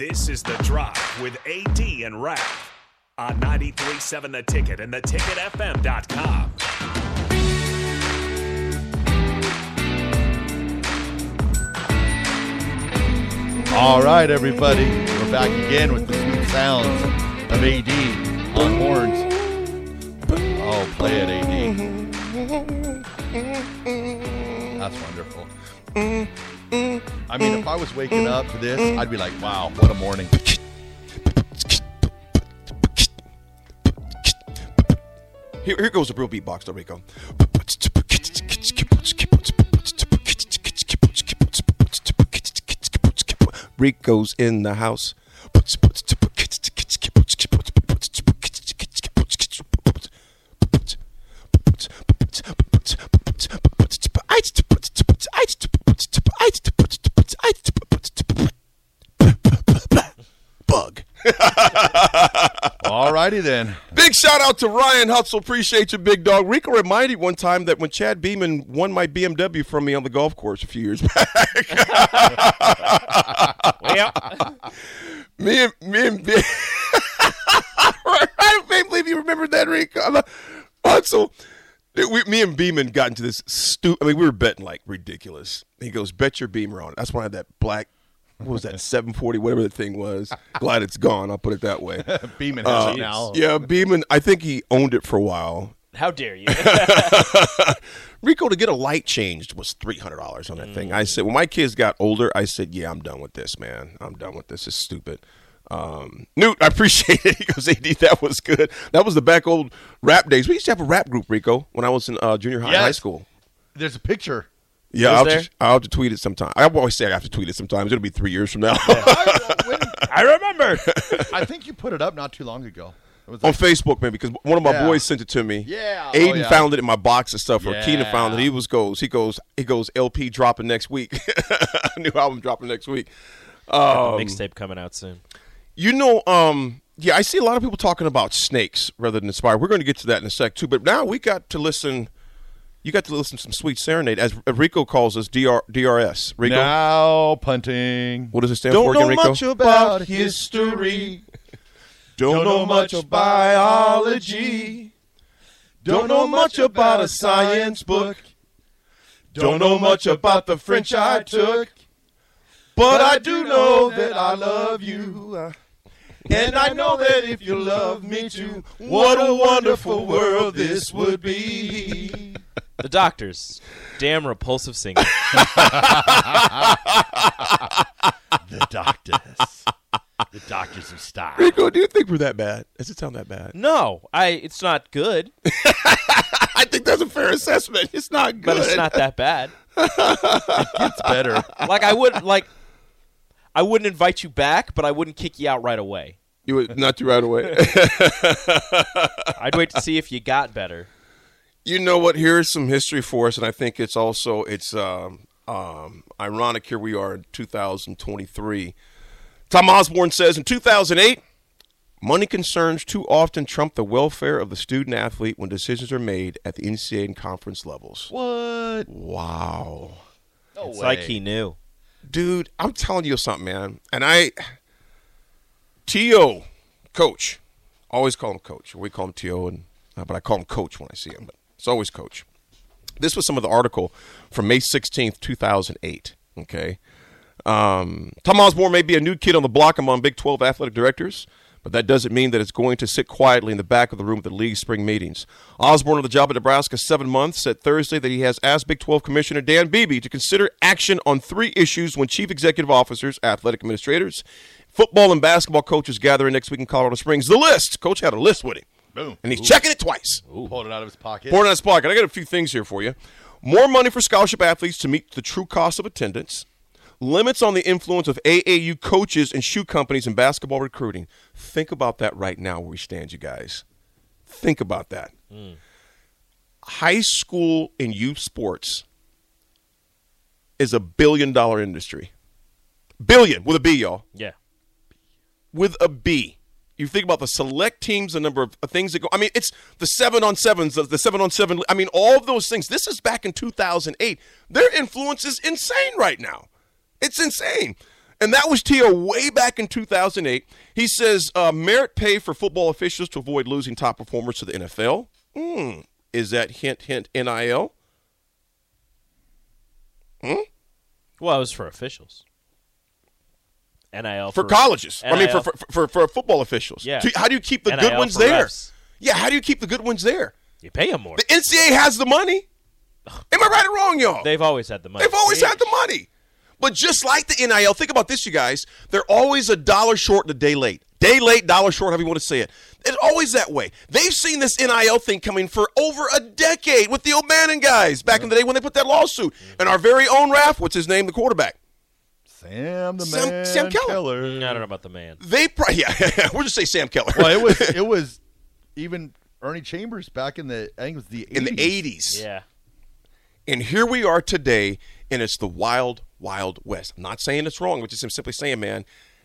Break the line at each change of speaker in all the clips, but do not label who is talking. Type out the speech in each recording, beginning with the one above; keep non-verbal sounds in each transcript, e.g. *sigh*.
This is The Drive with AD and Raf on 93.7 The Ticket and theticketfm.com.
All right, everybody. We're back again with the sweet sounds of AD on horns. Oh, play it, AD. That's wonderful. I mean, if I was waking up to this, I'd be like, wow, what a morning.
Here, here goes a real beatbox, though, Rico. Rico's in the house. *laughs*
All righty then.
Big shout out to Ryan Hutzel. Appreciate you, big dog. Rico reminded one time that when Chad Beeman won my BMW from me on the golf course a few years back. *laughs*
Well,
me and me and Be- *laughs* I can't believe you remembered that, Rico. I'm Hutzel. Dude, we, me and Beeman got into this stupid. I mean, we were betting like ridiculous. He goes, "Bet your Beamer on it." That's why I had that black. What was that? Seven forty, whatever the thing was. *laughs* Glad it's gone. I'll put it that way. *laughs*
Beeman has
Uh,
it now.
yeah, Beeman. I think he owned it for a while.
how dare you? *laughs*
Rico to get a light changed was three hundred dollars on that thing. I said when my kids got older, I said, "Yeah, I'm done with this, man. I'm done with this. It's stupid." Um, Newt, I appreciate it. He goes, "AD, that was good. That was the back old rap days. We used to have a rap group, Rico, when I was in uh, junior high,
Yes.
high school.
There's a picture.
Yeah, I'll
there?
just, I'll have to tweet it sometime. I always say I have to tweet it sometimes. It'll be three years from now
I, when- *laughs*
I remember.
I think you put it up not too long ago. It was
on
like,
Facebook, man. Because one of my
Yeah.
boys sent it to me.
Yeah.
Aiden
Oh, yeah.
found it in my box and stuff, or Keenan found it. He was goes. He goes. He goes. LP dropping next week. *laughs* New album dropping next week. Um,
Mixtape coming out soon.
You know, um, yeah, I see a lot of people talking about snakes rather than Inspire. We're going to get to that in a sec too. But now we got to listen. You got to listen to some sweet serenade, as Rico calls us DR, DRS. Rico,
now punting.
what does it stand
Don't
for
know
again, Rico?
much about history. Don't know much about biology. Don't know much about a science book. Don't know much about the French I took. But I do know that I love you. And I know that if you love me too, what a wonderful world this would be.
The Doctors. Damn repulsive singer. *laughs*
The doctors. The doctors of style.
Rico, do you think we're that bad? Does it sound that bad?
No, I. It's not good, *laughs*
I think that's a fair assessment. It's not good.
but it's not that bad. *laughs*
It's better.
Like I would like. I wouldn't invite you back, but I wouldn't kick you out right away.
You would not to right away.
I'd wait to see if you got better.
You know what? Here's some history for us, and I think it's also it's um, um, ironic. Here we are in 2023. Tom Osborne says in 2008, money concerns too often trump the welfare of the student athlete when decisions are made at the NCAA and conference levels.
What?
Wow.
No
It's
way.
like he knew.
dude, I'm telling you something, man. And I, T.O., coach, always call him coach. We call him T.O., and, uh, but I call him coach when I see him, but it's always coach. This was some of the article from May 16th, 2008. Okay. Um, Tom Osborne may be a new kid on the block among Big 12 athletic directors, but that doesn't mean that it's going to sit quietly in the back of the room at the league's spring meetings. Osborne, on the job at Nebraska seven months, said Thursday that he has asked Big 12 Commissioner Dan Beebe to consider action on three issues when chief executive officers, athletic administrators, football and basketball coaches gathering next week in Colorado Springs. The list. Coach had a list with him.
Boom.
And he's checking it twice. Ooh.
Pulled it out of his pocket.
Pulled it out of his pocket. I got a few things here for you. More money for scholarship athletes to meet the true cost of attendance. Limits on the influence of AAU coaches and shoe companies in basketball recruiting. Think about that right now where we stand, you guys. Think about that. Hmm. High school and youth sports is a billion dollar industry. Billion with a B, y'all
Yeah.
with a B. You think about the select teams, the number of things that go. I mean, it's the seven on sevens, the seven on seven. I mean, all of those things. This is back in 2008. Their influence is insane right now. It's insane. And that was T.O. way back in 2008. He says uh, merit pay for football officials to avoid losing top performers to the NFL. Hmm. Is that hint, hint, NIL? Hmm?
Well, it was for officials. NIL
For colleges. I mean, for, for, for, for football officials.
Yeah.
How do you keep the
NIL
good ones there?
refs.
Yeah, how do you keep the good ones there?
You pay them more.
The NCAA has the money. Am I right or wrong, y'all?
They've always had the money.
They've always had the money. But just like the NIL, think about this, you guys. They're always a dollar short and a day late. Day late, dollar short, however you want to say it. It's always that way. They've seen this NIL thing coming for over a decade with the O'Bannon guys back in the day when they put that lawsuit. Mm-hmm. And our very own Raf, what's his name, the quarterback?
Sam the
Sam-
man
Sam Keller.
Mm, I don't know about the man.
They, pro- *laughs* yeah, we'll just say Sam Keller.
Well, it was *laughs* it was even Ernie Chambers back in the I think it was the 80s.
in the 80s.
Yeah.
And here we are today, and it's the wild, wild west. I'm not saying it's wrong, but just I'm simply saying, man,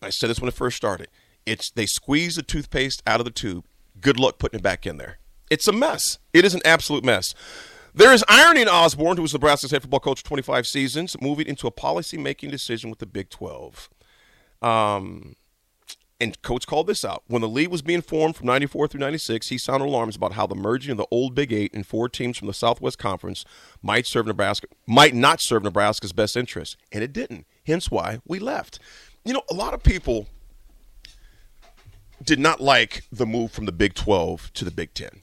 I said this when it first started. It's they squeeze the toothpaste out of the tube. Good luck putting it back in there. It's a mess. It is an absolute mess. There is irony in Osborne, who was Nebraska's head football coach for 25 seasons, moving into a policy-making decision with the Big 12. Um, and coach called this out. When the league was being formed from 94 through 96, he sounded alarms about how the merging of the old Big 8 and four teams from the Southwest Conference might serve Nebraska might not serve Nebraska's best interests, and it didn't. Hence why we left. You know, a lot of people did not like the move from the Big 12 to the Big 10.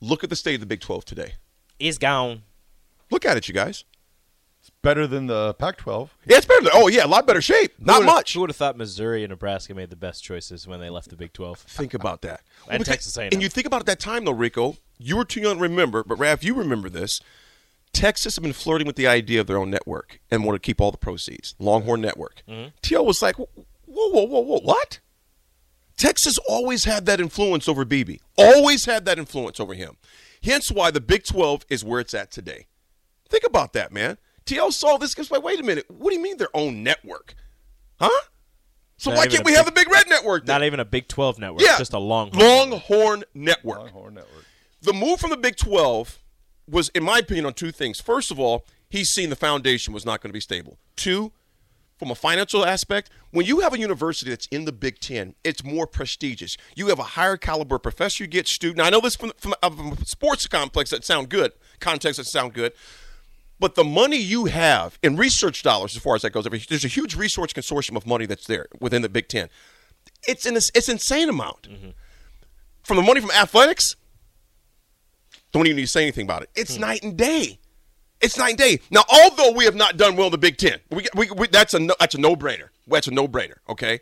Look at the state of the Big 12 today.
He's gone.
Look at it, you guys.
It's better than the Pac-12.
Yeah, it's better. Than, oh, yeah, a lot better shape. Not
Who would've-
much.
Who would have thought Missouri and Nebraska made the best choices when they left the Big 12?
Think about that. *laughs*
And
because-
Texas A&M.
And you think about it that time, though, Rico. You were too young to remember, but Raf, you remember this. Texas had been flirting with the idea of their own network and wanted to keep all the proceeds. Longhorn Network.
Mm-hmm.
T.O. was like, whoa, whoa, whoa, whoa, what? Texas always had that influence over Beebe. Always had that influence over him. Hence why the Big 12 is where it's at today. Think about that, man. TL saw this. Goes, like, wait a minute. What do you mean their own network? Huh? So
Not
why can't
a
we have the
big-
Big Red Network? Then?
Not even a Big 12 network.
Yeah,
Just a long.
Longhorn Network.
Longhorn Network.
The move from the Big 12 was, in my opinion, on two things. First of all, he's seen the foundation was not going to be stable. Two, from a financial aspect, when you have a university that's in the Big Ten, it's more prestigious. You have a higher caliber professor you get, student. Now, I know this from, from, a sports complex that sound good, context that sound good, but the money you have in research dollars, as far as that goes, there's a huge research consortium of money that's there within the Big Ten. It's an it's insane amount. Mm-hmm. From the money from athletics, don't even need to say anything about it. It's hmm. night and day. It's night and day. Now, although we have not done well in the Big Ten, we, we, we, that's a no, that's a no brainer. That's a no brainer. Okay,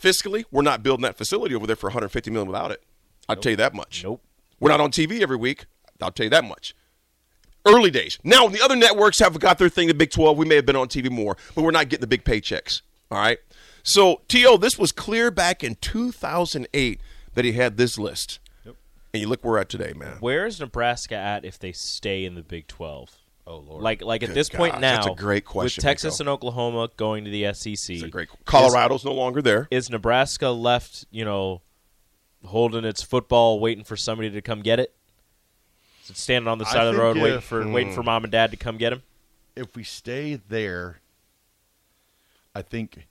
fiscally, we're not building that facility over there for 150 million without it. I'll tell you that much.
Nope.
We're not on TV every week. I'll tell you that much. Early days. Now the other networks have got their thing. The Big 12, we may have been on TV more, but we're not getting the big paychecks. All right. So To, this was clear back in 2008 that he had this list. And you look where we're at today, man.
Where is Nebraska at if they stay in the Big 12?
Oh Lord.
Like, like at
Good
this point now,
that's a great question,
With Texas
Rico.
and Oklahoma going to the SEC,
It's a great. Colorado's no longer there.
is Nebraska left, you know, holding its football, waiting for somebody to come get it? Is it standing on the
I
side of the
think
road, waiting
if-
for hmm. waiting for mom and dad to come get him?
if we stay there, I think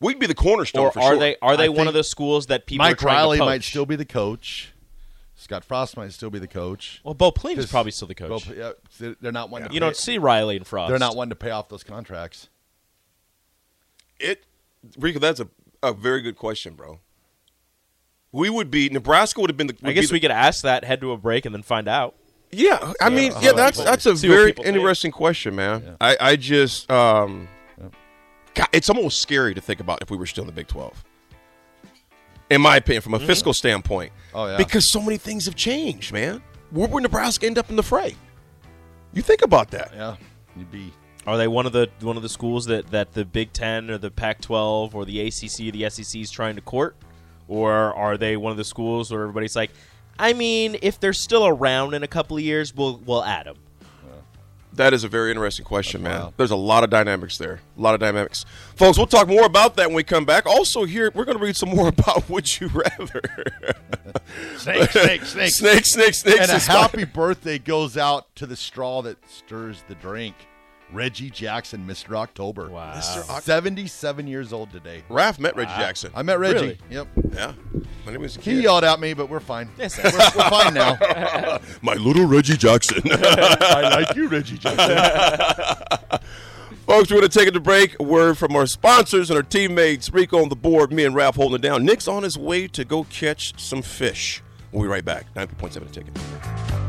We'd be the cornerstone
Or
for
are
sure.
they are
I
they one of the schools that people are
Mike
trying
Riley
to poach?
might still be the coach. Scott Frost might still be the coach.
Well, Bo Pelini is probably still the coach.
Bo- yeah, they're- they're not one. To
you
pay,
don't see Riley and Frost.
They're not one to pay off those contracts.
It, Rico, that's a, a very good question, bro. We would be Nebraska would have been the.
I guess
be
we could ask that, head to a break, and then find out.
Yeah, I mean, yeah, that's that's a
See
very
people think.
interesting question, man. I I just um, God, it's almost scary to think about if we were still in the Big Twelve. In my opinion, from a mm-hmm. fiscal standpoint,
Oh, yeah.
because so many things have changed, man. Where would Nebraska end up in the fray? You think about that.
Yeah, you'd be.
Are they one of the one of the schools that, that the Big Ten or the Pac-12 or the ACC or the SEC is trying to court, or are they one of the schools where everybody's like, I mean, if they're still around in a couple of years, we'll we'll add them.
That is a very interesting question, man.
wild.
There's a lot of dynamics there. A lot of dynamics. Folks, we'll talk more about that when we come back. Also, here, we're going to read some more *laughs* about Would You Rather.
Snake, snake, *laughs* snake.
snake, snake, snake.
and a
is
happy birthday goes out to the straw that stirs the drink. Reggie Jackson, Mr. October.
Wow.
Mr. Oc-
77 years old today.
Raf met Reggie Jackson.
I met Reggie.
Really?
Yep.
yeah, when he was a
He
kid.
yelled at me, but we're fine.
Yes,
we're, we're fine now. *laughs*
My little Reggie Jackson. *laughs*
I like you, Reggie Jackson. *laughs*
Folks, we're going to take it to break. A word from our sponsors and our teammates. Rico on the board, me and Ralph holding it down. Nick's on his way to go catch some fish. We'll be right back. 90.7 ticket.